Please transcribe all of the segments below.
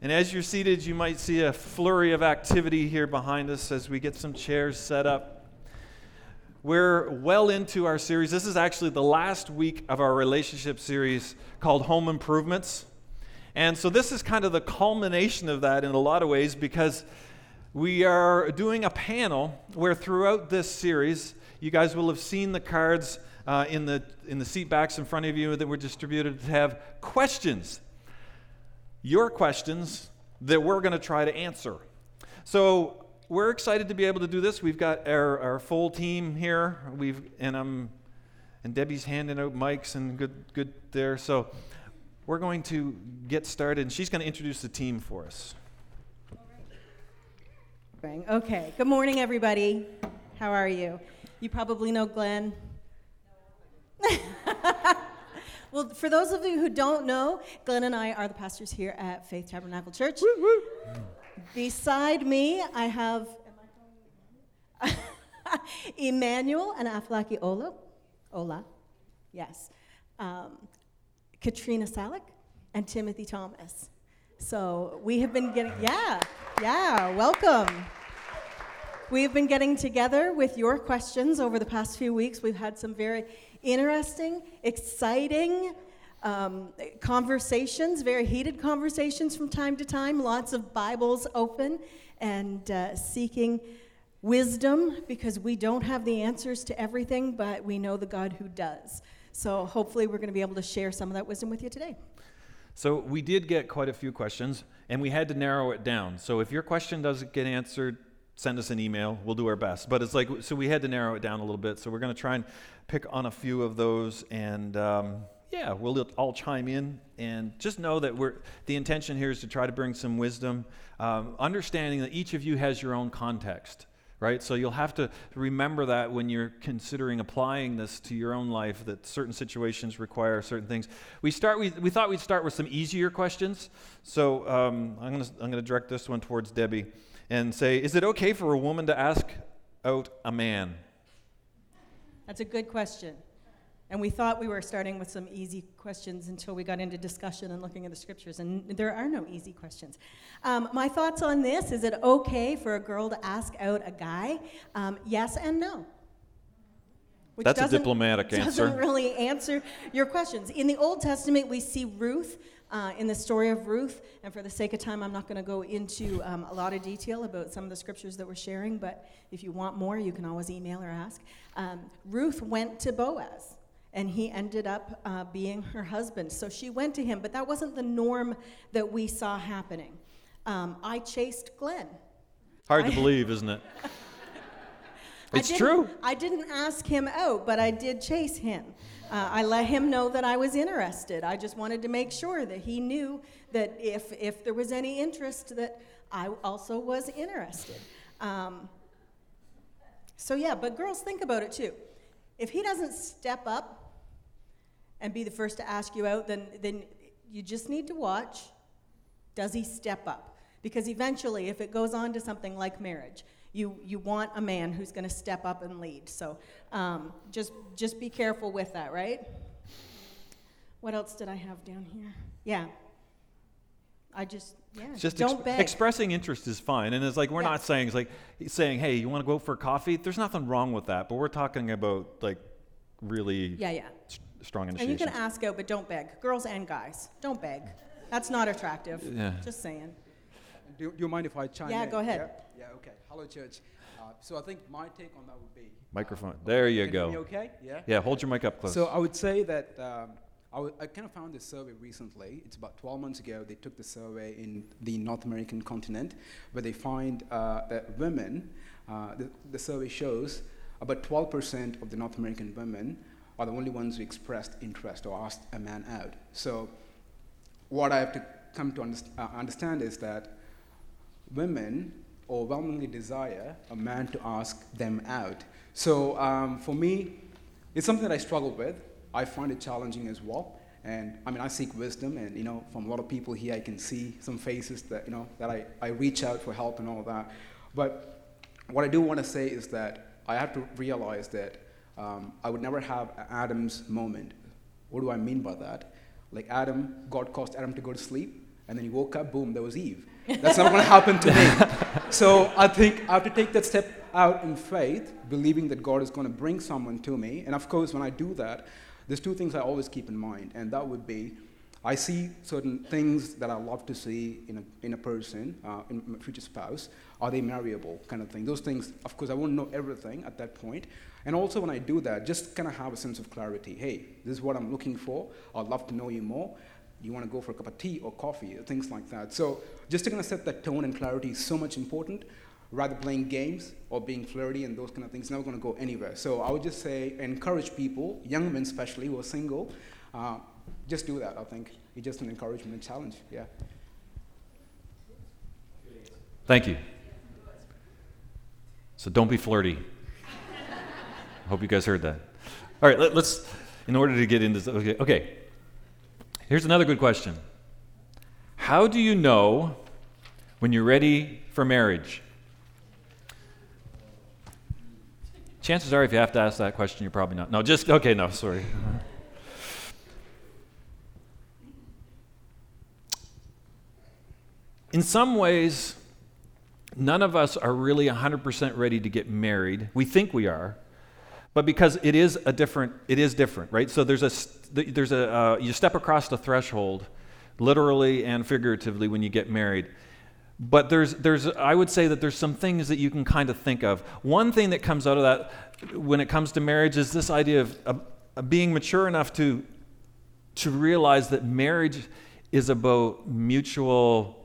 And as you're seated, you might see a flurry of activity here behind us as we get some chairs set up. We're well into our series. This is actually the last week of our relationship series called Home Improvements. And so this is kind of the culmination of that in a lot of ways because we are doing a panel where throughout this series, you guys will have seen the cards uh, in, the, in the seat backs in front of you that were distributed to have questions. Your questions that we're going to try to answer. So we're excited to be able to do this. We've got our, our full team here. We've and I'm and Debbie's handing out mics and good good there. So we're going to get started, and she's going to introduce the team for us. Okay. Good morning, everybody. How are you? You probably know Glenn. well, for those of you who don't know, Glenn and I are the pastors here at Faith Tabernacle Church. Woo, woo. Beside me, I have Emmanuel and Aflaki Ola. Ola, yes. Um, Katrina Salick and Timothy Thomas. So we have been getting, yeah, yeah, welcome. We've been getting together with your questions over the past few weeks. We've had some very interesting, exciting um, conversations, very heated conversations from time to time, lots of Bibles open and uh, seeking wisdom because we don't have the answers to everything, but we know the God who does. So hopefully, we're going to be able to share some of that wisdom with you today. So, we did get quite a few questions, and we had to narrow it down. So, if your question doesn't get answered, send us an email. We'll do our best. But it's like, so we had to narrow it down a little bit. So, we're going to try and pick on a few of those, and um, yeah, we'll all chime in. And just know that we're, the intention here is to try to bring some wisdom, um, understanding that each of you has your own context right? So you'll have to remember that when you're considering applying this to your own life, that certain situations require certain things. We start. We, we thought we'd start with some easier questions. So um, I'm going to I'm going to direct this one towards Debbie, and say, is it okay for a woman to ask out a man? That's a good question. And we thought we were starting with some easy questions until we got into discussion and looking at the scriptures, and there are no easy questions. Um, my thoughts on this is it okay for a girl to ask out a guy? Um, yes and no. Which That's a diplomatic doesn't answer. Doesn't really answer your questions. In the Old Testament, we see Ruth uh, in the story of Ruth, and for the sake of time, I'm not going to go into um, a lot of detail about some of the scriptures that we're sharing, but if you want more, you can always email or ask. Um, Ruth went to Boaz and he ended up uh, being her husband. So she went to him, but that wasn't the norm that we saw happening. Um, I chased Glenn. Hard I, to believe, isn't it? it's I true. I didn't ask him out, but I did chase him. Uh, I let him know that I was interested. I just wanted to make sure that he knew that if, if there was any interest, that I also was interested. Um, so, yeah, but girls, think about it too. If he doesn't step up and be the first to ask you out, then, then you just need to watch. Does he step up? Because eventually, if it goes on to something like marriage, you, you want a man who's going to step up and lead. So um, just, just be careful with that, right? What else did I have down here? Yeah. I just yeah. just don't beg. expressing interest is fine, and it's like we're yeah. not saying it's like saying, "Hey, you want to go for coffee?" There's nothing wrong with that, but we're talking about like really yeah yeah st- strong initiation. And you can ask out, but don't beg. Girls and guys, don't beg. That's not attractive. Yeah. Just saying. Do, do you mind if I chime yeah, in? Yeah, go ahead. Yeah? yeah, okay. Hello, church. Uh, so I think my take on that would be microphone. Uh, there you go. okay? Yeah. Yeah. Hold your mic up close. So I would say that. Um, I, w- I kind of found this survey recently. It's about 12 months ago. They took the survey in the North American continent where they find uh, that women, uh, the, the survey shows about 12% of the North American women are the only ones who expressed interest or asked a man out. So, what I have to come to underst- uh, understand is that women overwhelmingly desire a man to ask them out. So, um, for me, it's something that I struggle with. I find it challenging as well. And I mean, I seek wisdom, and you know, from a lot of people here, I can see some faces that you know that I, I reach out for help and all that. But what I do want to say is that I have to realize that um, I would never have Adam's moment. What do I mean by that? Like Adam, God caused Adam to go to sleep, And then he woke up, boom, there was Eve. That's not going to happen to me. So I think I have to take that step out in faith, believing that God is going to bring someone to me. And of course, when I do that, there's two things I always keep in mind, and that would be I see certain things that I love to see in a, in a person, uh, in my future spouse. Are they marryable, kind of thing? Those things, of course, I won't know everything at that point. And also, when I do that, just kind of have a sense of clarity. Hey, this is what I'm looking for. I'd love to know you more. You want to go for a cup of tea or coffee, or things like that. So, just to kind of set that tone and clarity is so much important. Rather playing games or being flirty and those kind of things, never going to go anywhere. So, I would just say encourage people, young men especially who are single. Uh, just do that, I think. It's just an encouragement and challenge, yeah. Thank you. So don't be flirty. I hope you guys heard that. All right, let, us in order to get into, okay, okay. Here's another good question. How do you know when you're ready for marriage? Chances are, if you have to ask that question, you're probably not. No, just, okay, no, sorry. in some ways, none of us are really 100% ready to get married. We think we are, but because it is a different, it is different, right? So there's a, there's a, uh, you step across the threshold, literally and figuratively, when you get married. But there's, there's, I would say that there's some things that you can kind of think of. One thing that comes out of that when it comes to marriage is this idea of, of, being mature enough to, to realize that marriage is about mutual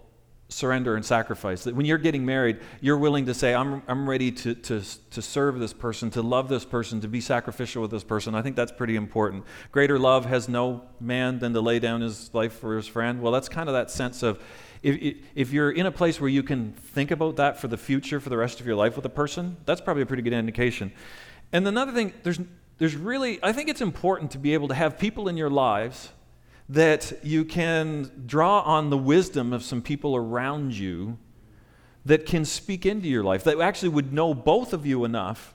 surrender and sacrifice. That when you're getting married, you're willing to say, I'm, I'm ready to, to, to serve this person, to love this person, to be sacrificial with this person. I think that's pretty important. Greater love has no man than to lay down his life for his friend. Well, that's kind of that sense of if, if you're in a place where you can think about that for the future, for the rest of your life with a person, that's probably a pretty good indication. And another thing, there's, there's really, I think it's important to be able to have people in your lives that you can draw on the wisdom of some people around you that can speak into your life, that actually would know both of you enough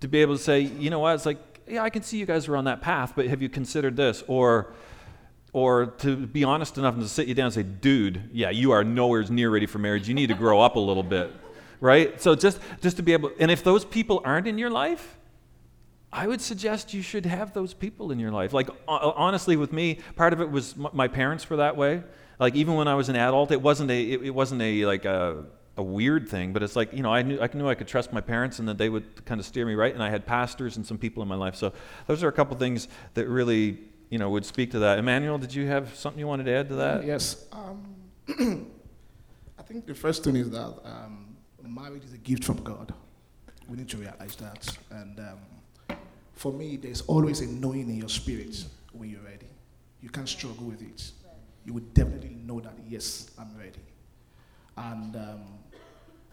to be able to say, you know what, it's like, yeah, I can see you guys are on that path, but have you considered this? Or, or to be honest enough and to sit you down and say, dude, yeah, you are nowhere near ready for marriage. You need to grow up a little bit, right? So just, just to be able, and if those people aren't in your life, I would suggest you should have those people in your life. Like, honestly, with me, part of it was my parents were that way. Like, even when I was an adult, it wasn't a, it, wasn't a, like a, a weird thing, but it's like, you know, I knew, I knew I could trust my parents and that they would kind of steer me right. And I had pastors and some people in my life. So those are a couple things that really, you know, would speak to that. Emmanuel, did you have something you wanted to add to that? Yes. Um, I think the first thing is that um, marriage is a gift from God. We need to realize that. And, um, for me, there's always a knowing in your spirit when you're ready. You can't struggle with it. You would definitely know that, yes, I'm ready. And um,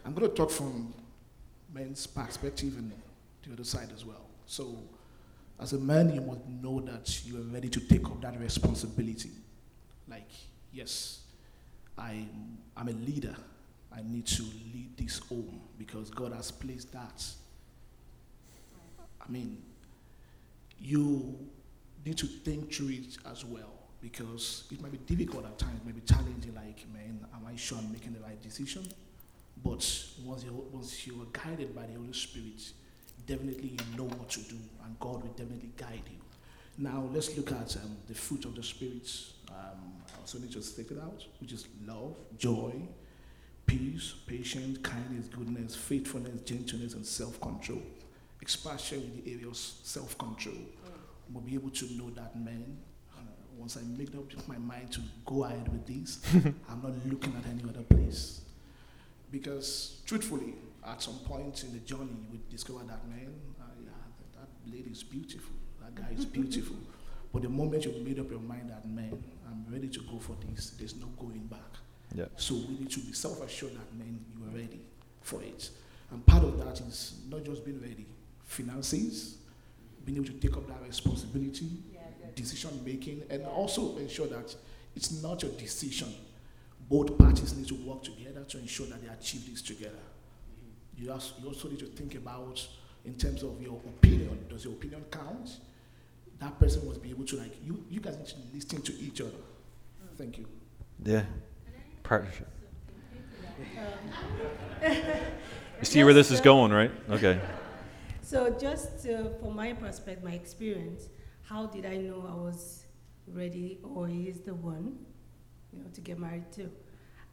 I'm going to talk from men's perspective and the other side as well. So, as a man, you must know that you are ready to take up that responsibility. Like, yes, I'm, I'm a leader. I need to lead this home because God has placed that. I mean, you need to think through it as well because it might be difficult at times, it might be challenging, like, man, am I sure I'm making the right decision? But once, you once you are guided by the Holy Spirit, definitely you know what to do, and God will definitely guide you. Now, let's look at um, the fruit of the Spirit. Um, I also need to stick it out, which is love, joy, peace, patience, kindness, goodness, faithfulness, gentleness, and self control expansion in the area of self control. Mm. We'll be able to know that man. Uh, once I make up my mind to go ahead with this, I'm not looking at any other place. Because truthfully, at some point in the journey, you would discover that man, uh, yeah, that, that lady is beautiful, that guy is beautiful. But the moment you've made up your mind that man, I'm ready to go for this, there's no going back. Yeah. So we need to be self-assured that man, you are ready for it. And part of that is not just being ready, finances, being able to take up that responsibility, yeah, decision making, and also ensure that it's not your decision. Both parties need to work together to ensure that they achieve this together. Mm-hmm. You, also, you also need to think about, in terms of your opinion, does your opinion count? That person must be able to, like, you, you guys need to listen to each other. Mm. Thank you. Yeah. And Partnership. You see where this is going, right? Okay. So just uh, from my perspective, my experience, how did I know I was ready or he is the one, you know, to get married to?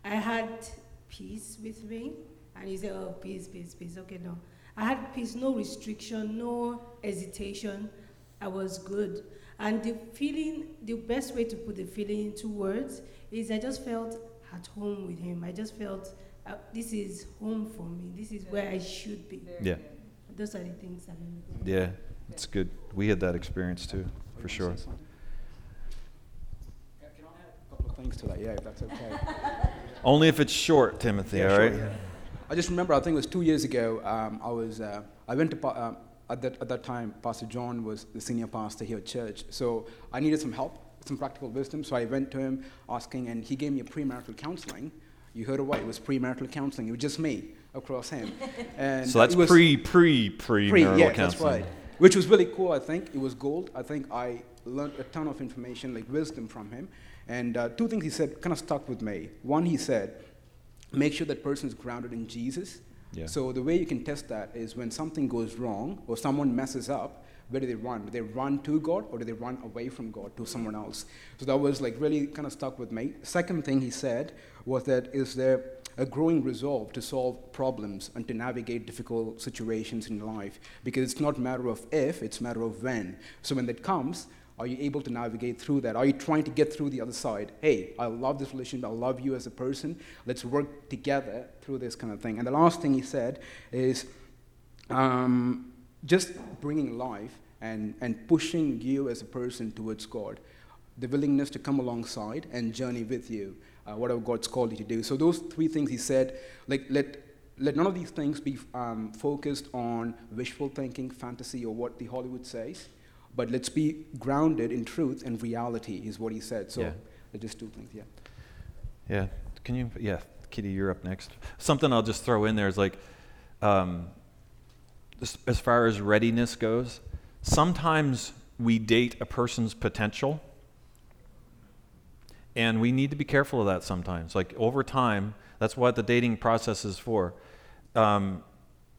I had peace with me, and he said, "Oh, peace, peace, peace." Okay, no, I had peace, no restriction, no hesitation. I was good, and the feeling, the best way to put the feeling into words is I just felt at home with him. I just felt uh, this is home for me. This is where I should be. Yeah. Those are the things that made me. Yeah. It's good. We had that experience too, for sure. Yeah, Can I add a couple of things to that? Yeah, if that's okay. Only if it's short, Timothy, Yeah, all sure, yeah. I just remember, I think it was two years ago, um, I was, uh, I went to, pa- um, at, that, at that time, Pastor John was the senior pastor here at church. So I needed some help, some practical wisdom. So I went to him asking, and he gave me a premarital counseling. You heard it right, it was premarital counseling. It was just me across him. And So that's pre, pre, pre pre, marital yeah, that's right. Which was really cool, I think. It was gold. I think I learned a ton of information, like wisdom from him. And uh, two things he said kind of stuck with me. One, he said, make sure that person is grounded in Jesus. Yeah. So the way you can test that is when something goes wrong or someone messes up, where do they run? Do they run to God or do they run away from God to someone else? So that was like really kind of stuck with me. Second thing he said was that is there a growing resolve to solve problems and to navigate difficult situations in life because it's not a matter of if, it's a matter of when. So when that comes, are you able to navigate through that? Are you trying to get through the other side? Hey, I love this relationship. I love you as a person. Let's work together through this kind of thing. And the last thing he said is um, just bringing life and, and pushing you as a person towards God. The willingness to come alongside and journey with you, uh, whatever God's called you to do. So those three things he said, like let let none of these things be um, focused on wishful thinking, fantasy, or what the Hollywood says, but let's be grounded in truth and reality, is what he said. So Yeah. just two things, yeah. Yeah. Can you? Yeah, Kitty, you're up next. Something I'll just throw in there is like, um, as, as far as readiness goes, sometimes we date a person's potential, and we need to be careful of that sometimes. Like over time, that's what the dating process is for. Um,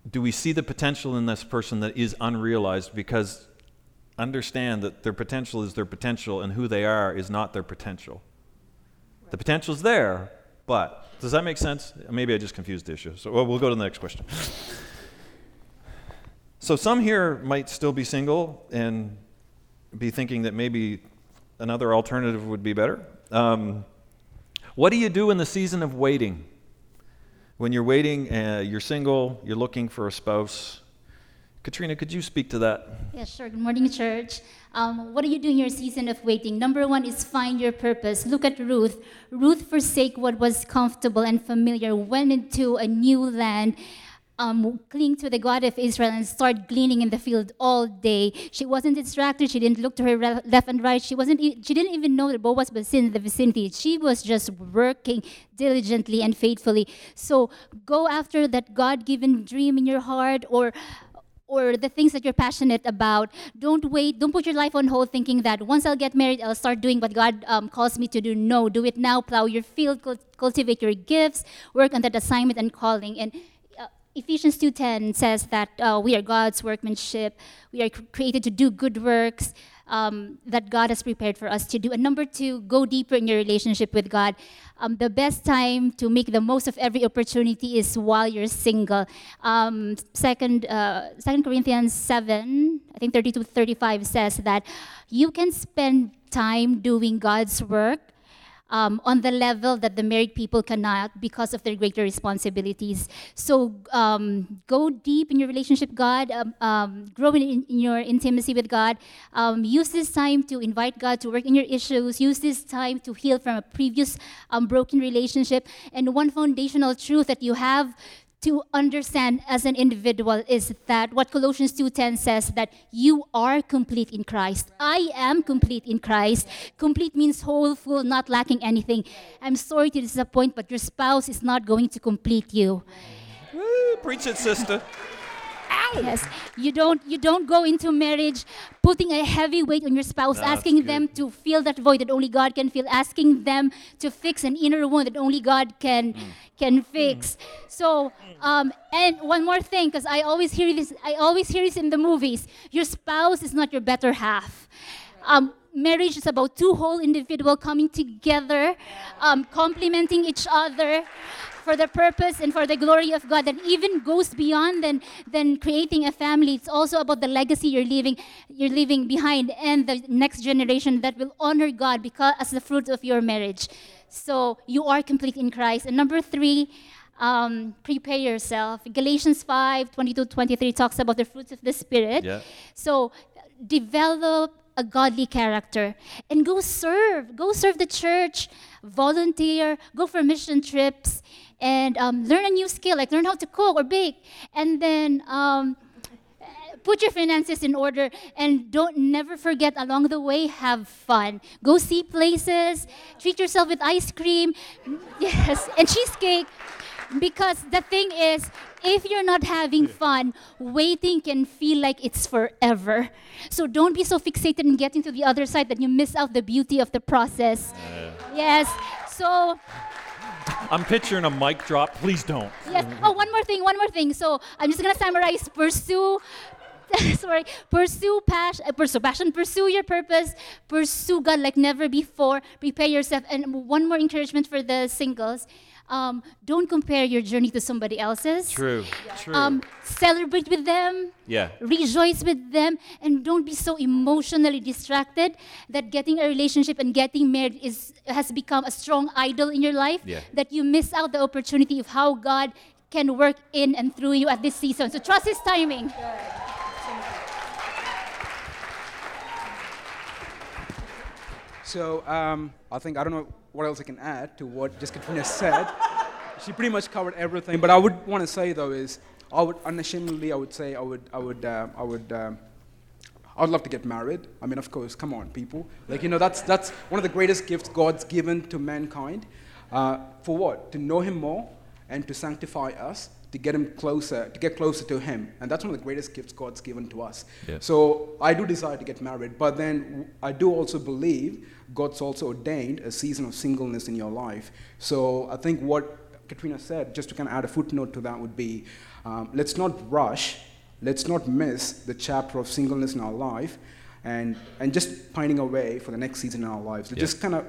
do we see the potential in this person that is unrealized? Because understand that their potential is their potential, and who they are is not their potential. The potential's there, but does that make sense? Maybe I just confused the issue. So we'll go to the next question. So some here might still be single and be thinking that maybe another alternative would be better. Um, what do you do in the season of waiting? When you're waiting, uh, you're single, you're looking for a spouse. Katrina, could you speak to that? Yeah, sure. Good morning, church. Um, what do you do in your season of waiting? Number one is find your purpose. Look at Ruth. Ruth forsake what was comfortable and familiar, went into a new land, um, cling to the God of Israel, and start gleaning in the field all day. She wasn't distracted. She didn't look to her left and right. She wasn't. She didn't even know that Boaz was in the vicinity. She was just working diligently and faithfully. So go after that God-given dream in your heart, or or the things that you're passionate about. Don't wait. Don't put your life on hold thinking that once I'll get married, I'll start doing what God um, calls me to do. No, do it now. Plow your field, cultivate your gifts, work on that assignment and calling. And Ephesians 2.10 says that uh, we are God's workmanship. We are created to do good works um, that God has prepared for us to do. And number two, go deeper in your relationship with God. Um, the best time to make the most of every opportunity is while you're single. Um, second, uh, Second Corinthians 7, I think 32 35 says that you can spend time doing God's work um, on the level that the married people cannot because of their greater responsibilities. So um, go deep in your relationship, God. Um, um, grow in, in your intimacy with God. Um, use this time to invite God to work in your issues. Use this time to heal from a previous um, broken relationship. And one foundational truth that you have to understand as an individual is that what Colossians 2:10 says that you are complete in Christ. I am complete in Christ. Complete means whole, full, not lacking anything. I'm sorry to disappoint, but your spouse is not going to complete you. Woo, preach it, sister. Yes, you don't you don't go into marriage putting a heavy weight on your spouse, That's asking good. them to fill that void that only God can fill, asking them to fix an inner wound that only God can can fix. So, um, and one more thing, because I always hear this, I always hear this in the movies. Your spouse is not your better half. Um, marriage is about two whole individual coming together, um, complementing each other for the purpose and for the glory of God that even goes beyond than, than creating a family. It's also about the legacy you're leaving, you're leaving behind and the next generation that will honor God because as the fruit of your marriage. So you are complete in Christ. And number three, um, prepare yourself. Galatians 5 22 23 talks about the fruits of the Spirit. Yeah. So develop a godly character and go serve. Go serve the church, volunteer, go for mission trips, and um, learn a new skill, like learn how to cook or bake. And then um, put your finances in order and don't never forget along the way have fun. Go see places treat yourself with ice cream yes and cheesecake because the thing is if you're not having fun waiting can feel like it's forever. So don't be so fixated in getting to the other side that you miss out the beauty of the process. Yes so I'm picturing a mic drop. Please don't. Yes. Oh, one more thing. One more thing. So I'm just gonna summarize. Pursue. Sorry. Pursue passion. Uh, pursue passion. Pursue your purpose. Pursue God like never before. Prepare yourself. And one more encouragement for the singles. Um, don't compare your journey to somebody else's. True. True. Um, celebrate with them. yeah. Rejoice with them and don't be so emotionally distracted that getting a relationship and getting married is has become a strong idol in your life Yeah. that you miss out the opportunity of how God can work in and through you at this season. So trust his timing. So um, I think I don't know what else I can add to what just Katrina said. she pretty much covered everything. But I would want to say though is I would unashamedly I would say I would I would uh, I would. Um, I would love to get married. I mean, of course, come on, people. Like, you know, that's, that's one of the greatest gifts God's given to mankind. Uh, for what? To know Him more and to sanctify us, to get Him closer, to get closer to Him. And that's one of the greatest gifts God's given to us. Yeah. So I do desire to get married, but then I do also believe God's also ordained a season of singleness in your life. So I think what Katrina said, just to kind of add a footnote to that, would be um, let's not rush let's not miss the chapter of singleness in our life and, and just pining away for the next season in our lives. So Yeah. just kind of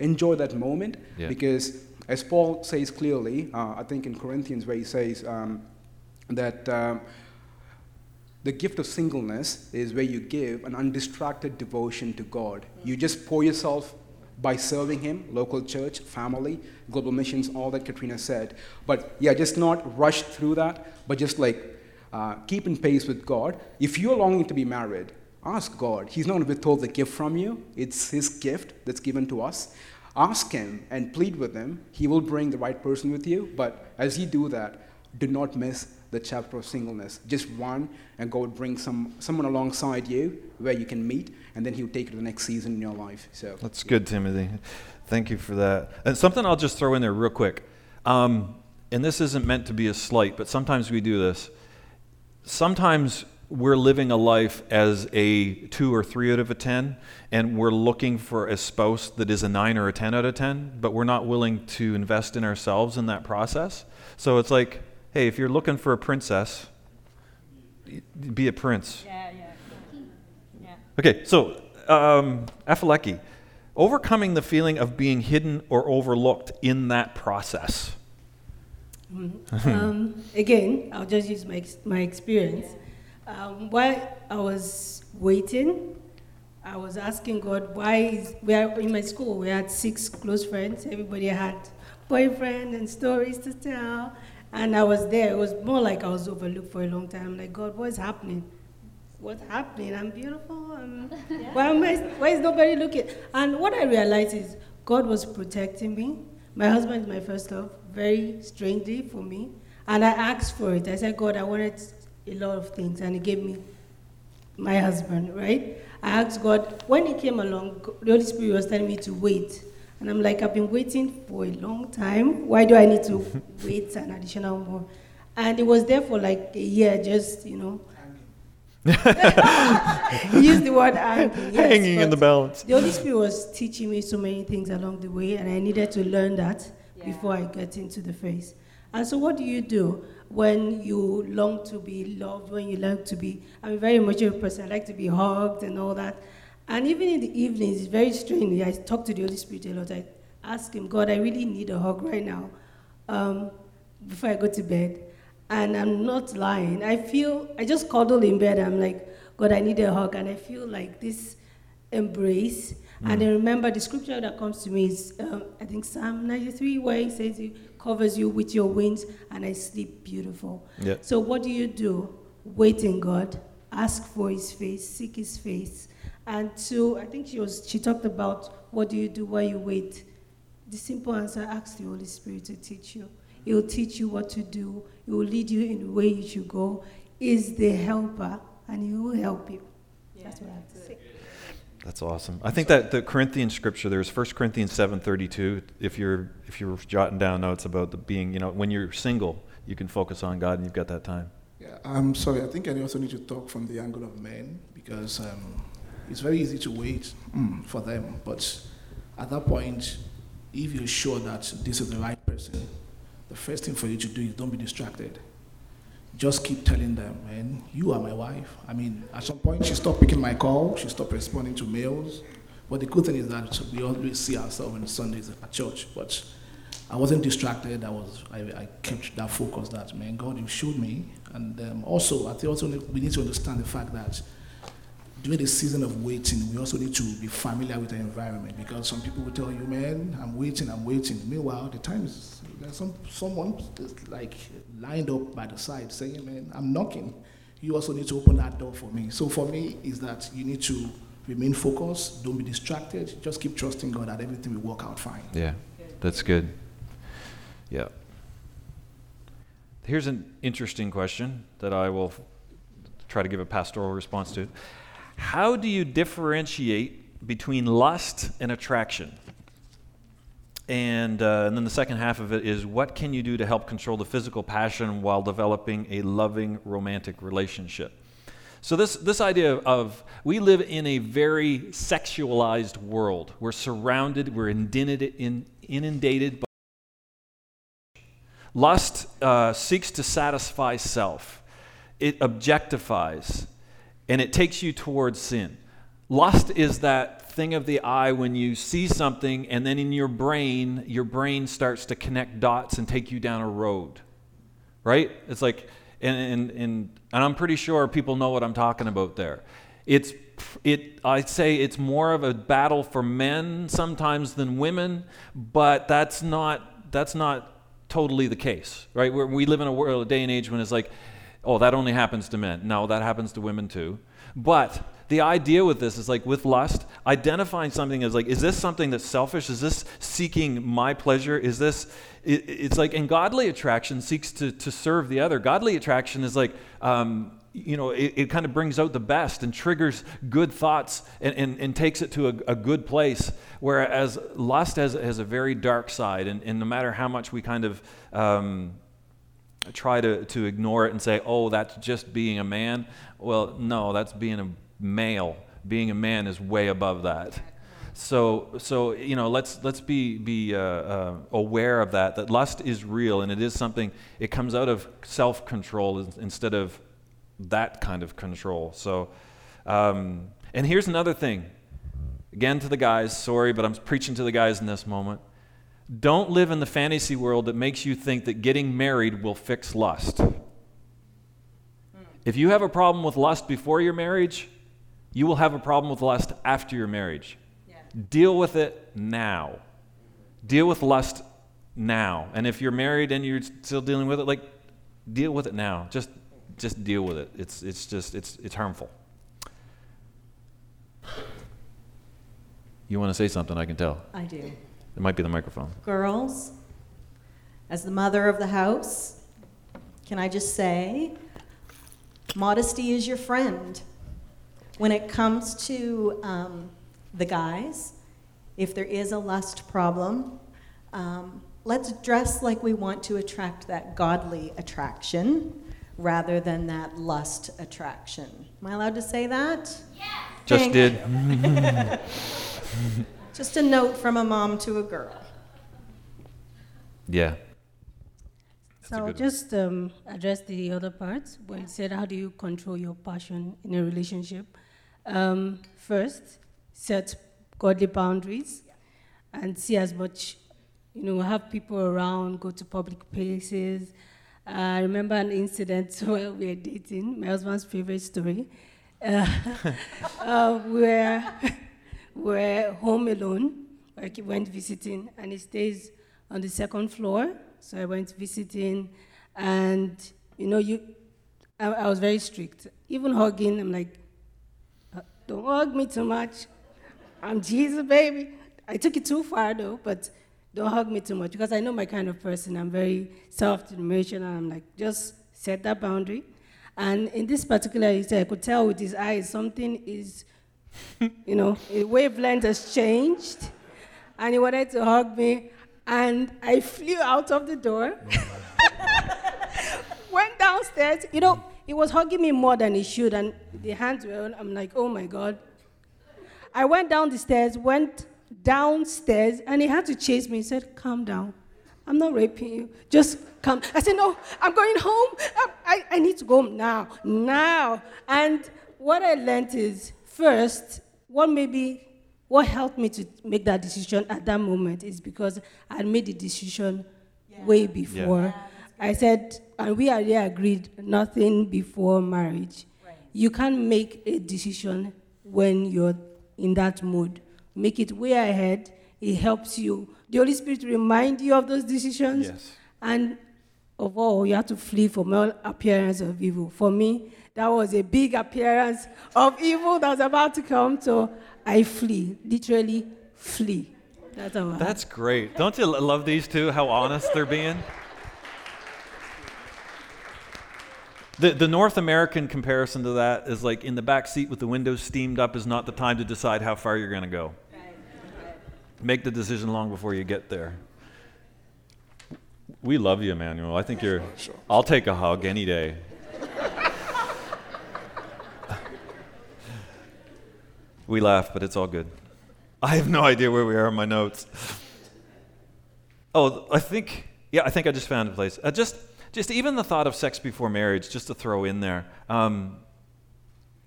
enjoy that moment Yeah. because, as Paul says clearly, uh, I think in Corinthians, where he says um, that um, the gift of singleness is where you give an undistracted devotion to God. You just pour yourself by serving Him, local church, family, global missions, all that Katrina said. But yeah, just not rush through that, but just like uh, keep in pace with God. If you're longing to be married, ask God. He's not going to withhold the gift from you, it's His gift that's given to us. Ask Him and plead with Him. He will bring the right person with you. But as you do that, do not miss the chapter of singleness. Just one, and God bring some, someone alongside you where you can meet, and then He'll take you to the next season in your life. So That's good, Timothy. Thank you for that. And something I'll just throw in there real quick. Um, and this isn't meant to be a slight, but sometimes we do this. Sometimes we're living a life as a two or three out of a 10, and we're looking for a spouse that is a nine or a 10 out of 10, but we're not willing to invest in ourselves in that process. So it's like, hey, if you're looking for a princess, be a prince. Yeah, yeah. Yeah. Okay, so um, overcoming the feeling of being hidden or overlooked in that process. um, again, I'll just use my, my experience. Um, while I was waiting, I was asking God, why is, we are, in my school, we had six close friends. Everybody had boyfriend and stories to tell. And I was there. It was more like I was overlooked for a long time. Like, God, what is happening? What's happening? I'm beautiful. I'm, why, am I, why is nobody looking? And what I realized is God was protecting me. My husband is my first love, very strangely for me. And I asked for it. I said, God, I wanted a lot of things. And He gave me my husband, right? I asked God, when He came along, the Holy Spirit was telling me to wait. And I'm like, I've been waiting for a long time. Why do I need to wait an additional more? And it was there for like a year, just, you know. Use the word hanging. yes, Hanging in the balance. The Holy Spirit was teaching me so many things along the way, and I needed to learn that before I get into the phase. And so, what do you do when you long to be loved, when you long to be? I'm a very emotional person, I like to be hugged and all that. And even in the evenings, it's very strange. I talk to the Holy Spirit a lot. I ask Him, God, I really need a hug right now um, before I go to bed. And I'm not lying. I feel, I just cuddle in bed. I'm like, God, I need a hug. And I feel like this embrace. And I remember the scripture that comes to me is, um, I think, Psalm 93, where it says, He covers you with your wings, and I sleep beautiful. Yeah. So, what do you do? Wait in God, ask for His face, seek His face. And so, I think she, was, she talked about what do you do while you wait? The simple answer ask the Holy Spirit to teach you. He will teach you what to do, He will lead you in the way you should go. Is the helper, and He will help you. That's what I have to say. That's awesome. I think that the Corinthian scripture there's 1 Corinthians 7:32 if you're if you're jotting down notes about the being, you know, when you're single, you can focus on God and you've got that time. Yeah, I'm sorry. I think I also need to talk from the angle of men because um, it's very easy to wait mm, for them. But at that point, if you're sure that this is the right person, the first thing for you to do is don't be distracted. Just keep telling them, man, you are my wife. I mean, at some point, she stopped picking my call, she stopped responding to mails. But the good thing is that we always see ourselves on Sundays at church. But I wasn't distracted. I was. I, I kept that focus. That man, God, you showed me. And um, also, I think also we need to understand the fact that during the season of waiting, we also need to be familiar with the environment because some people will tell you, "Man, I'm waiting, I'm waiting." Meanwhile, the time is there's some someone like lined up by the side saying, "Man, I'm knocking." You also need to open that door for me. So for me, is that you need to remain focused, don't be distracted, just keep trusting God that everything will work out fine. Yeah. That's good. Yeah. Here's an interesting question that I will try to give a pastoral response to. How do you differentiate between lust and attraction? And, uh, and then the second half of it is what can you do to help control the physical passion while developing a loving romantic relationship? So, this, this idea of we live in a very sexualized world. We're surrounded, we're inundated, in, inundated by Lust uh, seeks to satisfy self, it objectifies, and it takes you towards sin. Lust is that thing of the eye when you see something, and then in your brain, your brain starts to connect dots and take you down a road. Right? It's like, and, and, and, and I'm pretty sure people know what I'm talking about there. It's it I'd say it's more of a battle for men sometimes than women, but that's not that's not totally the case, right? Where we live in a world, a day and age when it's like, oh, that only happens to men. No, that happens to women too. But the idea with this is like with lust, identifying something as like, is this something that's selfish? Is this seeking my pleasure? Is this, it, it's like, and godly attraction seeks to, to serve the other. Godly attraction is like, um, you know, it, it kind of brings out the best and triggers good thoughts and, and, and takes it to a, a good place. Whereas lust has, has a very dark side, and, and no matter how much we kind of um, try to, to ignore it and say, oh, that's just being a man, well, no, that's being a male. Being a man is way above that. So, so you know, let's let's be be uh, uh, aware of that. That lust is real, and it is something. It comes out of self control instead of that kind of control. So, um, and here's another thing. Again, to the guys, sorry, but I'm preaching to the guys in this moment. Don't live in the fantasy world that makes you think that getting married will fix lust. If you have a problem with lust before your marriage, you will have a problem with lust after your marriage. Deal with it now. Deal with lust now. And if you're married and you're still dealing with it, like deal with it now. Just just deal with it. It's it's just it's it's harmful. You want to say something, I can tell. I do. It might be the microphone. Girls, as the mother of the house, can I just say, modesty is your friend. When it comes to um, the guys, if there is a lust problem, um, let's dress like we want to attract that godly attraction rather than that lust attraction. Am I allowed to say that? Yes. Just Thank did. Just a note from a mom to a girl. Yeah. a So good one. just um, address the other parts where it said, how do you control your passion in a relationship? Um, first, set godly boundaries and see as much, you know, have people around, go to public places. Uh, I remember an incident while we were dating, my husband's favorite story. Uh, uh, where we're home alone. I keep- went visiting, and he stays on the second floor. So I went visiting, and you know, you, I, I was very strict. Even hugging, I'm like, "Uh, don't hug me too much. I'm Jesus, baby. I took it too far though, but don't hug me too much because I know my kind of person. I'm very soft and emotional. I'm like, just set that boundary. And in this particular I could tell with his eyes something is, you know, the wavelength has changed. And he wanted to hug me, and I flew out of the door. Oh, went downstairs. You know, he was hugging me more than he should, and the hands were on. I'm like, oh my God. I went down the stairs, went downstairs, and he had to chase me. He said, Calm down. I'm not raping you. Just come. I said, No, I'm going home. I, I, I need to go home now. Now. And what I learned is first, what maybe what helped me to make that decision at that moment is because I had made the decision way before. I said, and we already agreed nothing before marriage. You can't make a decision when you're in that mood. Make it way ahead. It helps you. The Holy Spirit remind you of those decisions. Yes. And of all, you have to flee from all appearance of evil. For me, that was a big appearance of evil that was about to come. So I flee, literally flee. That's how I- That's great. Don't you love these two? How honest they're being. The, the North American comparison to that is like in the back seat with the windows steamed up is not the time to decide how far you're going to go. Make the decision long before you get there. We love you, Emmanuel. I think you're. I'll take a hug any day. We laugh, but it's all good. I have no idea where we are in my notes. Oh, I think, yeah, I think I just found a place. Uh, just, just even the thought of sex before marriage, just to throw in there. Um,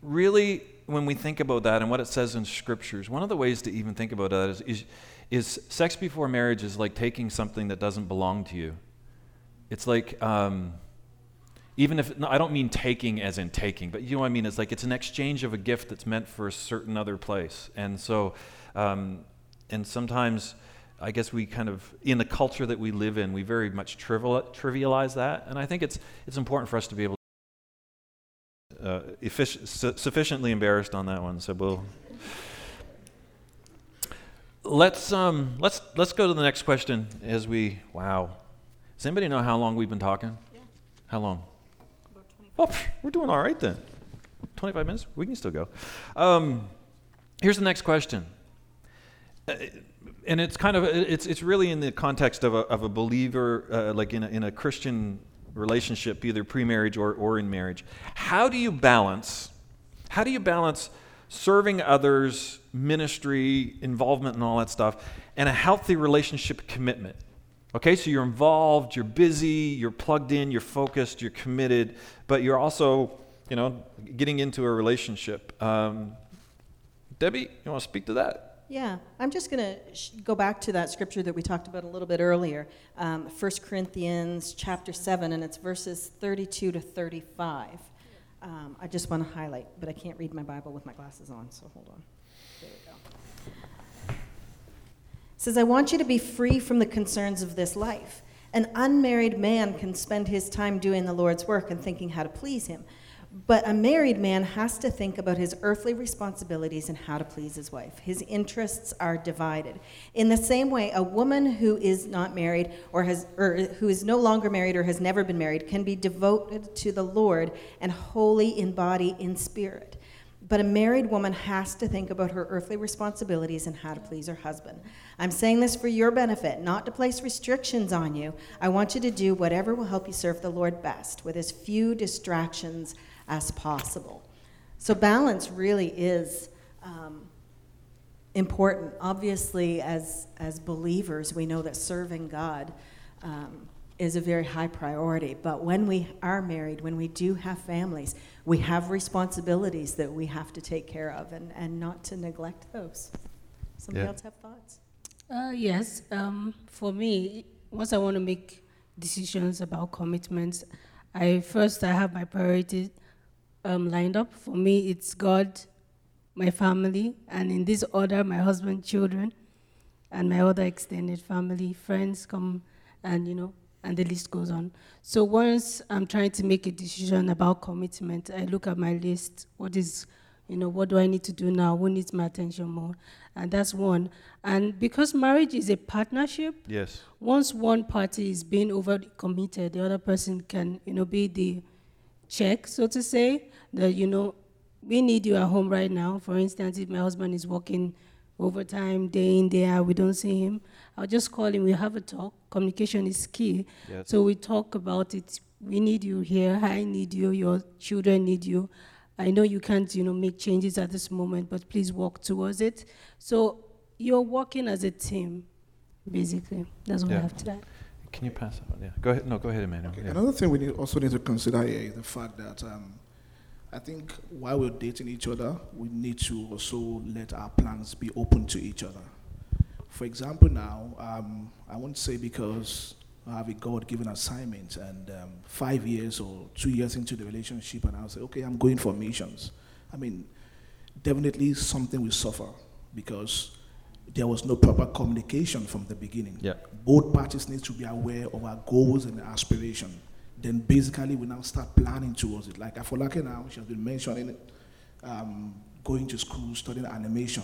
really, when we think about that and what it says in scriptures, one of the ways to even think about that is, is, is sex before marriage is like taking something that doesn't belong to you. It's like, um, even if, no, I don't mean taking as in taking, but you know what I mean? It's like it's an exchange of a gift that's meant for a certain other place. And so, um, and sometimes, I guess we kind of, in the culture that we live in, we very much trivial, trivialize that. And I think it's, it's important for us to be able uh, effic- su- sufficiently embarrassed on that one. So we'll. Let's, um, let's, let's go to the next question as we, wow. Does anybody know how long we've been talking? How long? Oh, pff, we're doing all right then. 25 minutes? We can still go. Um, here's the next question. Uh, and it's kind of, it's, it's really in the context of a, of a believer, uh, like in a, in a Christian relationship, either pre-marriage or, or in marriage. How do you balance, how do you balance serving others, ministry, involvement and all that stuff, and a healthy relationship commitment? Okay, so you're involved, you're busy, you're plugged in, you're focused, you're committed, but you're also, you know, getting into a relationship. Um, Debbie, you want to speak to that? Yeah, I'm just going to sh- go back to that scripture that we talked about a little bit earlier, um, 1 Corinthians chapter 7, and it's verses 32 to 35. Um, I just want to highlight, but I can't read my Bible with my glasses on, so hold on. There we go. It says, I want you to be free from the concerns of this life. An unmarried man can spend his time doing the Lord's work and thinking how to please him. But a married man has to think about his earthly responsibilities and how to please his wife. His interests are divided. In the same way, a woman who is not married or has or who is no longer married or has never been married can be devoted to the Lord and holy in body in spirit. But a married woman has to think about her earthly responsibilities and how to please her husband. I'm saying this for your benefit, not to place restrictions on you. I want you to do whatever will help you serve the Lord best with as few distractions as possible. So, balance really is um, important. Obviously, as, as believers, we know that serving God um, is a very high priority. But when we are married, when we do have families, we have responsibilities that we have to take care of and, and not to neglect those. Somebody Yeah. else have thoughts? Uh, yes, um, for me, once I want to make decisions about commitments, I first I have my priorities um, lined up. For me, it's God, my family, and in this order, my husband, children, and my other extended family, friends come, and you know, and the list goes on. So once I'm trying to make a decision about commitment, I look at my list. What is, you know, what do I need to do now? Who needs my attention more? And that's one. And because marriage is a partnership, Yes. once one party is being over committed, the other person can, you know, be the check, so to say, that, you know, we need you at home right now. For instance, if my husband is working overtime, day in, day out, we don't see him, I'll just call him, we have a talk. Communication is key. Yes. So we talk about it. We need you here. I need you. Your children need you. I know you can't, you know, make changes at this moment, but please work towards it. So you're working as a team, basically. That's what Yeah. I have to add. Can you pass that one? Yeah. Go ahead. No, go ahead, Emmanuel. Okay, Yeah. Another thing we need, also need to consider here is the fact that um, I think while we're dating each other, we need to also let our plans be open to each other. For example, now, um, I won't say because I have a God given assignment and um, five years or two years into the relationship, and I'll say, okay, I'm going for missions. I mean, definitely something will suffer because there was no proper communication from the beginning. Yeah. Both parties need to be aware of our goals and aspiration. Then basically we now start planning towards it. Like Afolake now, she has been mentioning it, um, going to school, studying animation.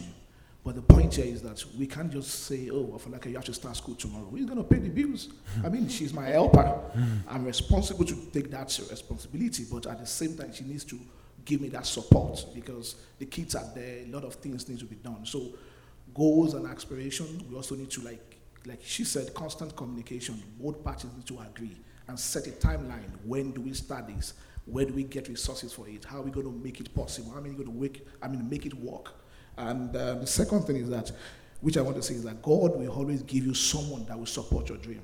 But the point here is that we can't just say, oh, Afolake, you have to start school tomorrow. Who's going to pay the bills? I mean, she's my helper. I'm responsible to take that responsibility, but at the same time, she needs to give me that support because the kids are there, a lot of things need to be done. So goals and aspiration, we also need to like like she said, constant communication. Both parties need to agree and set a timeline. When do we start this? Where do we get resources for it? How are we going to make it possible? How are we going to make, I mean, make it work? And uh, the second thing is that, which I want to say is that God will always give you someone that will support your dream.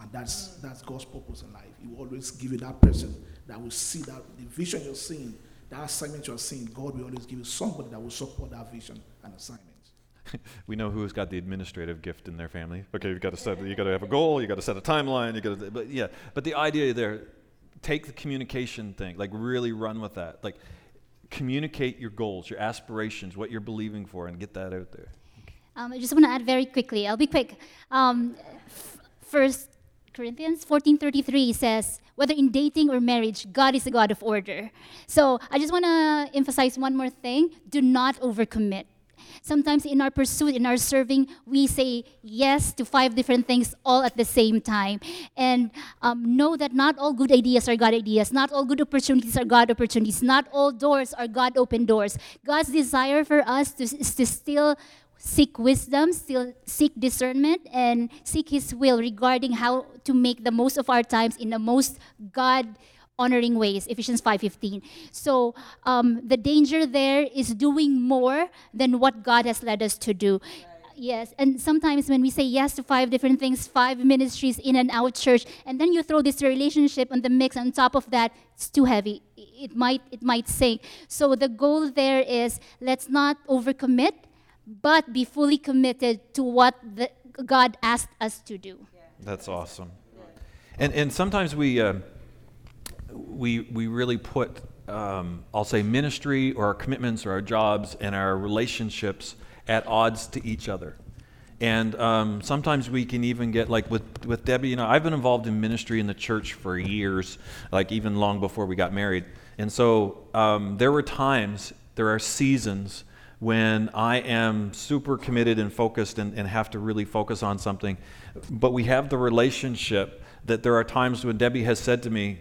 And that's, that's God's purpose in life. He will always give you that person that will see that the vision you're seeing, that assignment you're seeing, God will always give you somebody that will support that vision and assignment. we know who's got the administrative gift in their family. Okay, you got to set, you got to have a goal, you got to set a timeline, you got to, but yeah, but the idea there, take the communication thing, like really run with that, like communicate your goals, your aspirations, what you're believing for, and get that out there. Um, I just want to add very quickly. I'll be quick. Um, f- First Corinthians 14:33 says, "Whether in dating or marriage, God is a God of order." So I just want to emphasize one more thing: do not overcommit. Sometimes in our pursuit, in our serving, we say yes to five different things all at the same time. And um, know that not all good ideas are God ideas. Not all good opportunities are God opportunities. Not all doors are God open doors. God's desire for us to, is to still seek wisdom, still seek discernment, and seek His will regarding how to make the most of our times in the most God honoring ways ephesians 5.15 so um, the danger there is doing more than what god has led us to do. Yes and sometimes when we say yes to five different things five ministries in and out church and then you throw this relationship on the mix on top of that it's too heavy. It might it might sink. So the goal there is let's not overcommit but be fully committed to what the, god asked us to do. That's awesome. And and sometimes we uh, we we really put um, I'll say ministry or our commitments or our jobs and our relationships at odds to each other. And um, sometimes we can even get like with, with Debbie, you know, I've been involved in ministry in the church for years, like even long before we got married. And so um, there were times, there are seasons when I am super committed and focused and, and have to really focus on something. But we have the relationship that there are times when Debbie has said to me,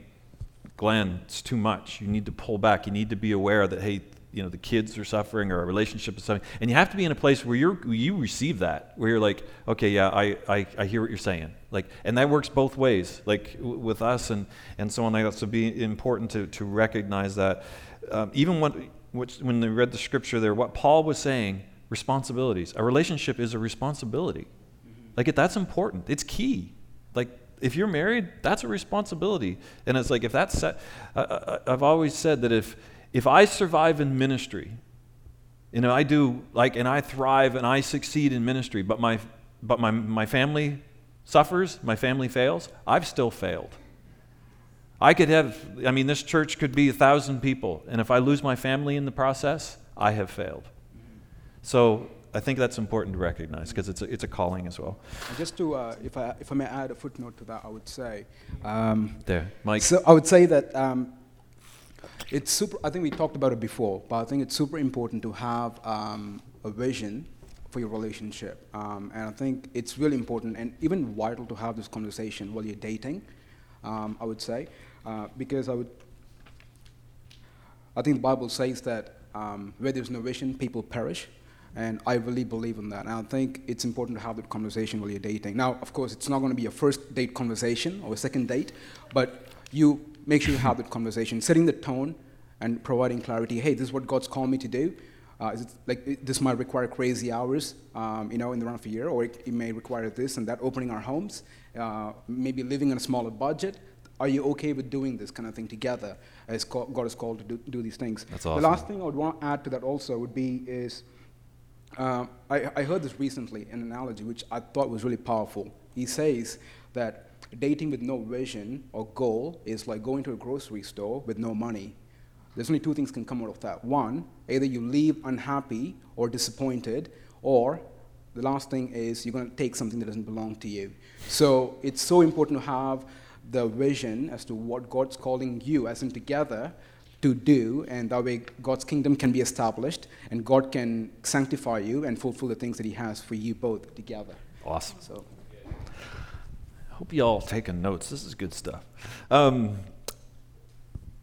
Glenn, it's too much. You need to pull back. You need to be aware that, hey, you know the kids are suffering or a relationship is suffering, and you have to be in a place where you're you receive that, where you're like, okay, yeah, I I, I hear what you're saying, like, and that works both ways, like w- with us and and so on like that. So be important to to recognize that, um, even when which, when they read the scripture there, what Paul was saying, responsibilities. A relationship is a responsibility. Like that's important. It's key. Like if you're married, that's a responsibility. And it's like if that's set, uh, I've always said that if if I survive in ministry, you know, I do like, and I thrive and I succeed in ministry, but my but my my family suffers, my family fails. I've still failed. I could have, I mean, this church could be a thousand people, and if I lose my family in the process, I have failed. So I think that's important to recognize because it's a, it's a calling as well. And just to, uh, if, I, if I may add a footnote to that, I would say. Um, there, Mike. So I would say that um, it's super, I think we talked about it before, but I think it's super important to have um, a vision for your relationship. Um, and I think it's really important and even vital to have this conversation while you're dating, um, I would say. Uh, because I would, I think the Bible says that um, where there's no vision, people perish. And I really believe in that. And I think it's important to have that conversation while you're dating. Now, of course, it's not going to be a first date conversation or a second date, but you make sure you have that conversation, setting the tone and providing clarity. Hey, this is what God's called me to do. Uh, it, like this might require crazy hours, um, you know, in the run of a year, or it, it, may require this and that, opening our homes, uh, maybe living on a smaller budget. Are you okay with doing this kind of thing together as God is called to do, do these things? That's awesome. The last thing I would want to add to that also would be is uh, I, I heard this recently, an analogy which I thought was really powerful. He says that dating with no vision or goal is like going to a grocery store with no money. There's only two things can come out of that. One, either you leave unhappy or disappointed, or the last thing is you're going to take something that doesn't belong to you. So it's so important to have the vision as to what God's calling you, as in together, to do, and that way God's kingdom can be established, and God can sanctify you and fulfill the things that He has for you both together. Awesome. So, I hope you all taking notes. This is good stuff. Um,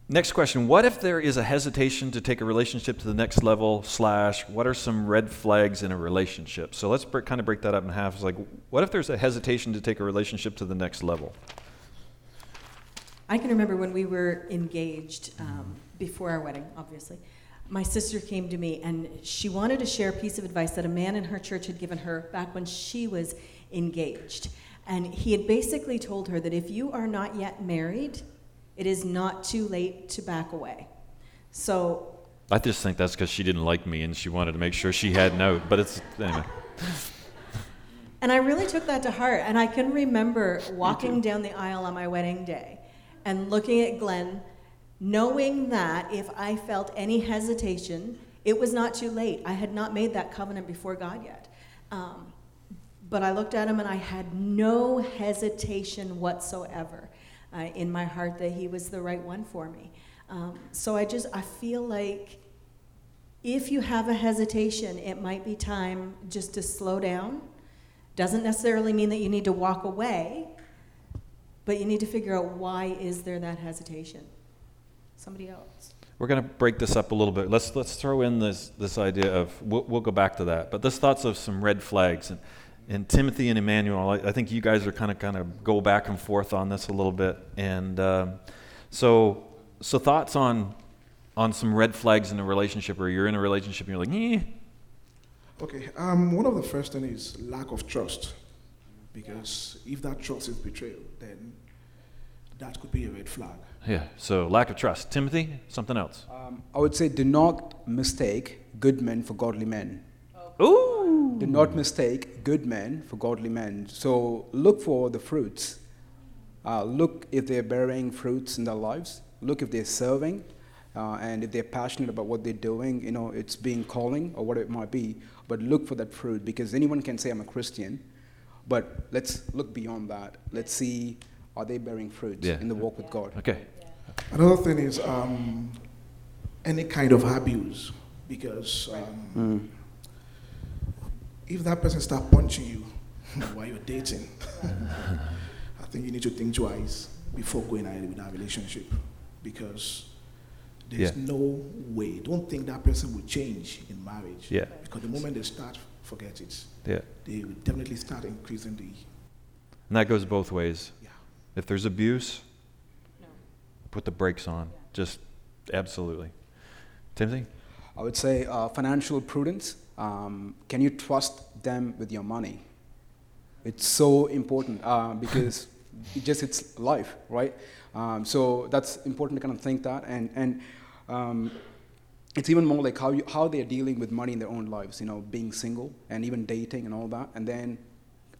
next question: What if there is a hesitation to take a relationship to the next level? Slash, what are some red flags in a relationship? So let's break, kind of break that up in half. It's like, what if there's a hesitation to take a relationship to the next level? I can remember when we were engaged um, before our wedding, obviously. My sister came to me and she wanted to share a piece of advice that a man in her church had given her back when she was engaged. And he had basically told her that if you are not yet married, it is not too late to back away. So I just think that's because she didn't like me and she wanted to make sure she had no, But it's anyway. And I really took that to heart. And I can remember walking down the aisle on my wedding day and looking at Glenn, knowing that if I felt any hesitation, it was not too late. I had not made that covenant before God yet. Um, but I looked at him and I had no hesitation whatsoever uh, in my heart that he was the right one for me. Um, so I just, I feel like if you have a hesitation, it might be time just to slow down. Doesn't necessarily mean that you need to walk away, but you need to figure out why is there that hesitation. Somebody else. We're going to break this up a little bit. Let's let's throw in this this idea of we'll, we'll go back to that. But this thoughts of some red flags and and Timothy and Emmanuel. I, I think you guys are kind of kind of go back and forth on this a little bit. And um, so so thoughts on on some red flags in a relationship, or you're in a relationship and you're like, eh. Okay, um, one of the first thing is lack of trust. Because if that trust is betrayal, then that could be a red flag. Yeah, so lack of trust. Timothy, something else. um, I would say do not mistake good men for godly men. Ooh. Do not mistake good men for godly men. So look for the fruits. Uh, look if they're bearing fruits in their lives. Look if they're serving. Uh, and if they're passionate about what they're doing, you know, it's being calling or what it might be. But look for that fruit because anyone can say, I'm a Christian. But let's look beyond that. Let's see, are they bearing fruit Yeah. in the walk with God? Okay. Another thing is um, any kind of abuse. Because um, if that person start punching you while you're dating, I think you need to think twice before going ahead with that relationship. Because there's Yeah. no way. Don't think that person will change in marriage. Yeah. Because the moment they start, forget it. Yeah. They will definitely start increasing the. And that goes both ways. Yeah. If there's abuse, put the brakes on. Just absolutely. Timothy? I would say uh, financial prudence. Um, can you trust them with your money? It's so important uh, because it just it's life, right? Um, so that's important to kind of think that, and and um, it's even more like how you, how they are dealing with money in their own lives. You know, being single and even dating and all that. And then,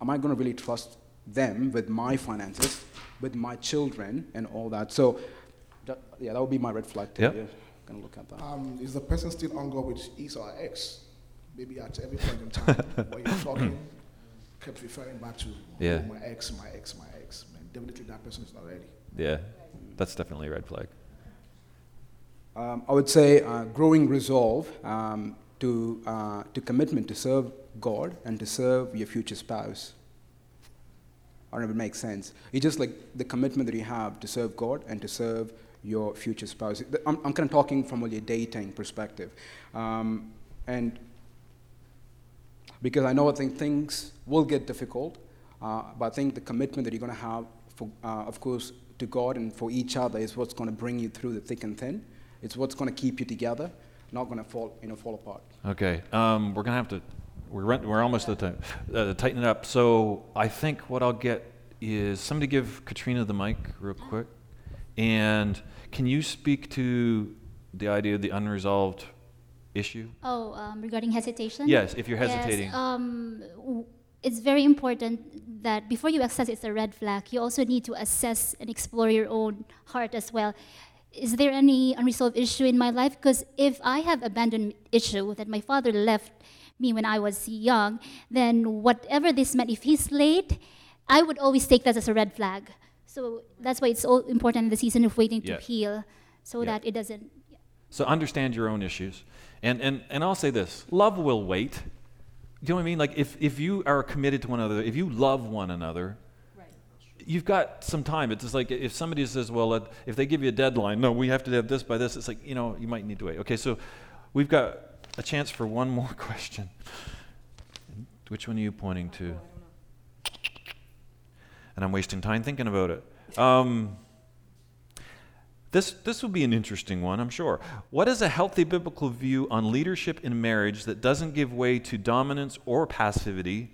am I going to really trust them with my finances, with my children, and all that? So, that, yeah, that would be my red flag. Too. Yep. Yeah, gonna look at that. Um, is the person still on go with his or her ex? Maybe at every point in time while you're talking, kept referring back to Yeah. "Oh, my ex, my ex, my ex. Man, definitely that person is not ready. Yeah. That's definitely a red flag. Um, I would say uh, growing resolve um, to, uh, to commitment to serve God and to serve your future spouse. I don't know if it makes sense. It's just like the commitment that you have to serve God and to serve your future spouse. I'm, I'm kind of talking from a dating perspective. Um, and because I know I think things will get difficult, uh, but I think the commitment that you're going to have, for, uh, of course, to God and for each other is what's going to bring you through the thick and thin. It's what's going to keep you together, not going to fall, you know, fall apart. Okay, um, we're gonna have to. We're run, we're almost at the time. Uh, tighten it up. So I think what I'll get is somebody give Katrina the mic real quick, and can you speak to the idea of the unresolved issue? Oh, um, regarding hesitation? Yes, if you're hesitating. Yes, um, w- it's very important that before you assess it's a red flag, you also need to assess and explore your own heart as well. Is there any unresolved issue in my life? Because if I have abandoned issue that my father left me when I was young, then whatever this meant, if he's late, I would always take that as a red flag. So that's why it's so important in the season of waiting to Yeah. heal, so Yeah. that it doesn't. Yeah. So understand your own issues. And, and, and I'll say this love will wait. Do you know what I mean? Like, if, if you are committed to one another, if you love one another, you've got some time. It's just like if somebody says, well, if they give you a deadline, no, we have to have this by this, it's like, you know, you might need to wait. Okay, so we've got a chance for one more question. Which one are you pointing to? And I'm wasting time thinking about it. Um, this, this will be an interesting one, I'm sure. What is a healthy biblical view on leadership in marriage that doesn't give way to dominance or passivity?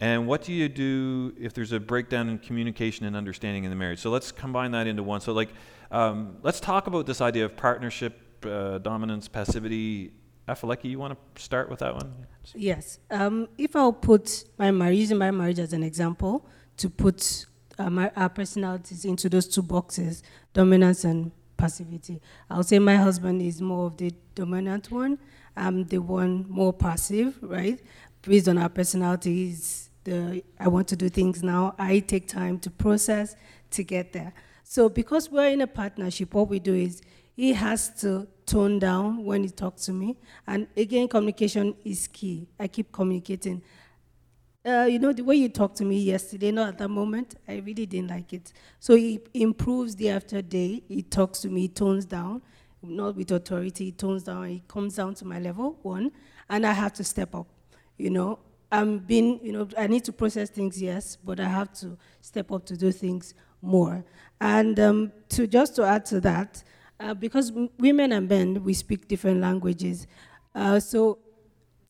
And what do you do if there's a breakdown in communication and understanding in the marriage? So let's combine that into one. So, like, um, let's talk about this idea of partnership, uh, dominance, passivity. Afolake, you want to start with that one? Yes. Um, if I'll put my marriage, using my marriage as an example, to put uh, our personalities into those two boxes, dominance and passivity, I'll say my husband is more of the dominant one. I'm the one more passive, right? Based on our personalities, the I want to do things now. I take time to process to get there. So because we're in a partnership, what we do is he has to tone down when he talks to me. And again, communication is key. I keep communicating. Uh, you know, the way you talked to me yesterday, not at that moment, I really didn't like it. So he improves day after day. He talks to me, he tones down, not with authority, he tones down, he comes down to my level, one, and I have to step up. You know, I'm being, you know, I need to process things, yes, but I have to step up to do things more. And um, to just to add to that, uh, because m- women and men, we speak different languages. Uh, so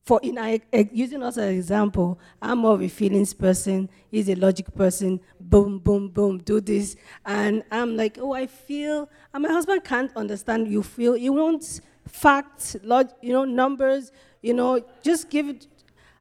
for in I, using us as an example, I'm more of a feelings person. He's a logic person. Boom, boom, boom. Do this, and I'm like, oh, I feel. And my husband can't understand. You feel. He wants facts, log, you know, numbers. You know, just give it.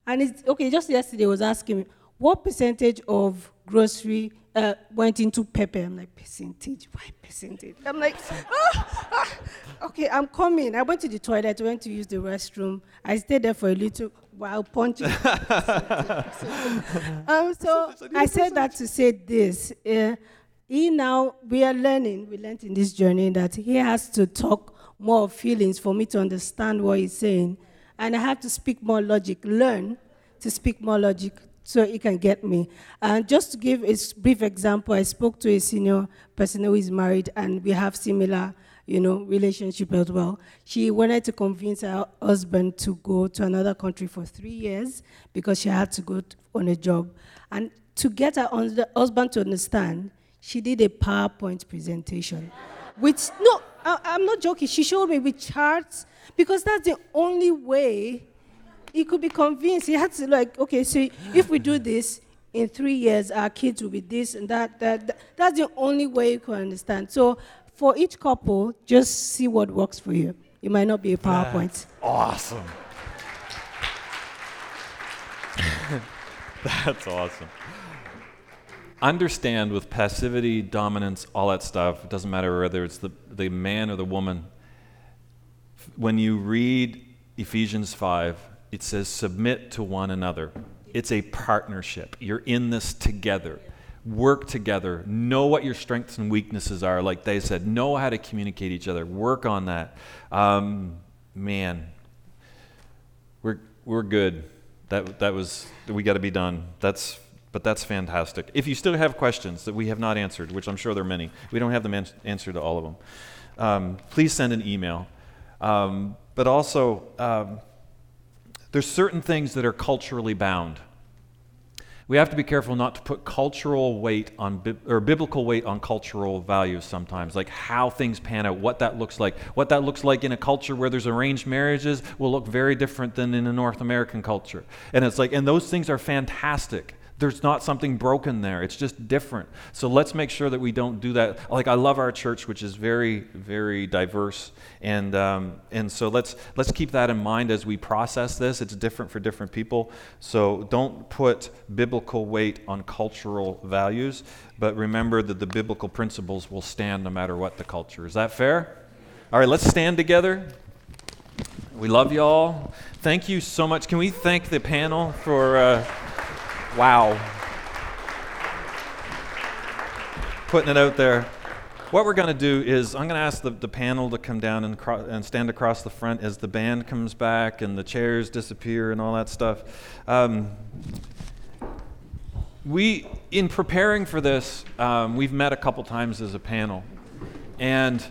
And it's okay. Just yesterday, he was asking me what percentage of grocery uh, went into pepper. I'm like percentage. Why percentage? I'm like, ah, ah. okay, I'm coming. I went to the toilet. Went to use the restroom. I stayed there for a little while punching. um, so I said that to say this. Uh, he now we are learning. We learned in this journey that he has to talk more of feelings for me to understand what he's saying, and I have to speak more logic. Learn to speak more logic so he can get me. And just to give a brief example, I spoke to a senior person who is married, and we have similar you know, relationship as well. She wanted to convince her husband to go to another country for three years because she had to go on a job. And to get her husband to understand, she did a PowerPoint presentation. Which, no, I, I'm not joking. She showed me with charts because that's the only way he could be convinced. He had to, like, okay, so if we do this, in three years, our kids will be this and that. that, that. That's the only way you can understand. So for each couple, just see what works for you. It might not be a PowerPoint. That's awesome. That's awesome. Understand with passivity, dominance, all that stuff, it doesn't matter whether it's the, the man or the woman. When you read Ephesians 5, it says, submit to one another. It's a partnership. You're in this together work together, know what your strengths and weaknesses are. Like they said, know how to communicate each other, work on that. Um, man, we're, we're good. That, that was, we got to be done. That's, but that's fantastic. If you still have questions that we have not answered, which I'm sure there are many, we don't have the answer to all of them, um, please send an email. Um, but also, um, there's certain things that are culturally bound. We have to be careful not to put cultural weight on or biblical weight on cultural values sometimes like how things pan out what that looks like. What that looks like in a culture where there's arranged marriages will look very different than in a north american culture. And it's like and those things are fantastic there's not something broken there. It's just different. So let's make sure that we don't do that. Like I love our church, which is very, very diverse, and um, and so let's let's keep that in mind as we process this. It's different for different people. So don't put biblical weight on cultural values, but remember that the biblical principles will stand no matter what the culture. Is that fair? All right, let's stand together. We love you all. Thank you so much. Can we thank the panel for? Uh, Wow. Putting it out there. What we're going to do is, I'm going to ask the, the panel to come down and, cro- and stand across the front as the band comes back and the chairs disappear and all that stuff. Um, we, in preparing for this, um, we've met a couple times as a panel. And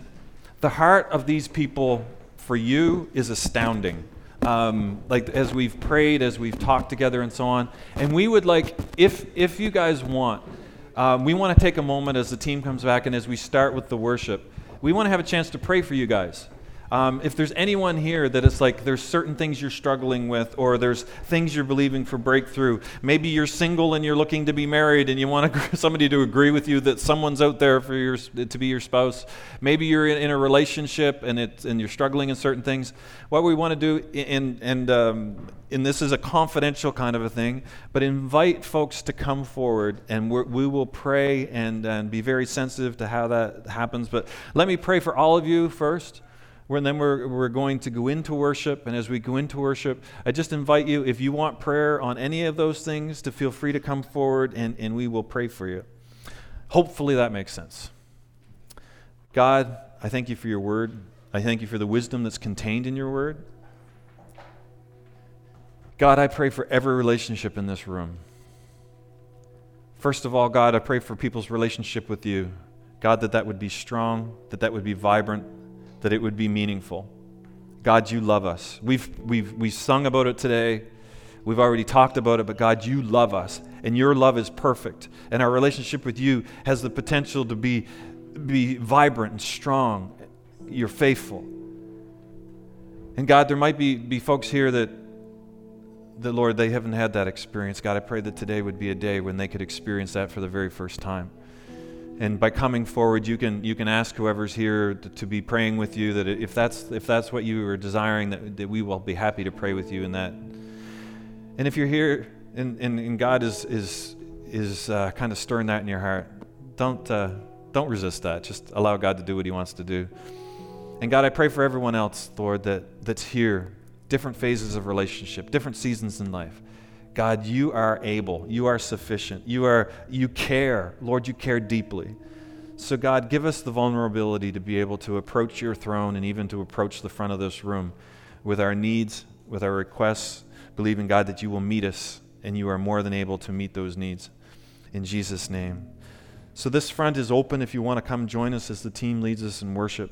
the heart of these people for you is astounding um, like as we've prayed, as we've talked together, and so on. And we would like, if if you guys want, um, we want to take a moment as the team comes back and as we start with the worship. We want to have a chance to pray for you guys. Um, if there's anyone here that it's like there's certain things you're struggling with, or there's things you're believing for breakthrough, maybe you're single and you're looking to be married and you want somebody to agree with you that someone's out there for your, to be your spouse. Maybe you're in, a relationship and, and you're struggling in certain things. What we want to do, and, and, um, and this is a confidential kind of a thing, but invite folks to come forward and we will pray and, and be very sensitive to how that happens. But let me pray for all of you first and then we're, we're going to go into worship. And as we go into worship, I just invite you, if you want prayer on any of those things, to feel free to come forward and, and we will pray for you. Hopefully that makes sense. God, I thank you for your word. I thank you for the wisdom that's contained in your word. God, I pray for every relationship in this room. First of all, God, I pray for people's relationship with you. God, that that would be strong, that that would be vibrant, that it would be meaningful. God, you love us. We've, we've, we've sung about it today. We've already talked about it, but God, you love us, and your love is perfect. And our relationship with you has the potential to be, be vibrant and strong. You're faithful. And God, there might be, be folks here that, that, Lord, they haven't had that experience. God, I pray that today would be a day when they could experience that for the very first time. And by coming forward, you can, you can ask whoever's here to, to, be praying with you that if that's, if that's what you are desiring, that, that we will be happy to pray with you in that. And if you're here and, and, and God is, is, is uh, kind of stirring that in your heart, don't, uh, don't resist that. Just allow God to do what He wants to do. And God, I pray for everyone else, Lord, that, that's here, different phases of relationship, different seasons in life. God, you are able. You are sufficient. You are you care. Lord, you care deeply. So God, give us the vulnerability to be able to approach your throne and even to approach the front of this room with our needs, with our requests, believing God that you will meet us and you are more than able to meet those needs. In Jesus name. So this front is open if you want to come join us as the team leads us in worship.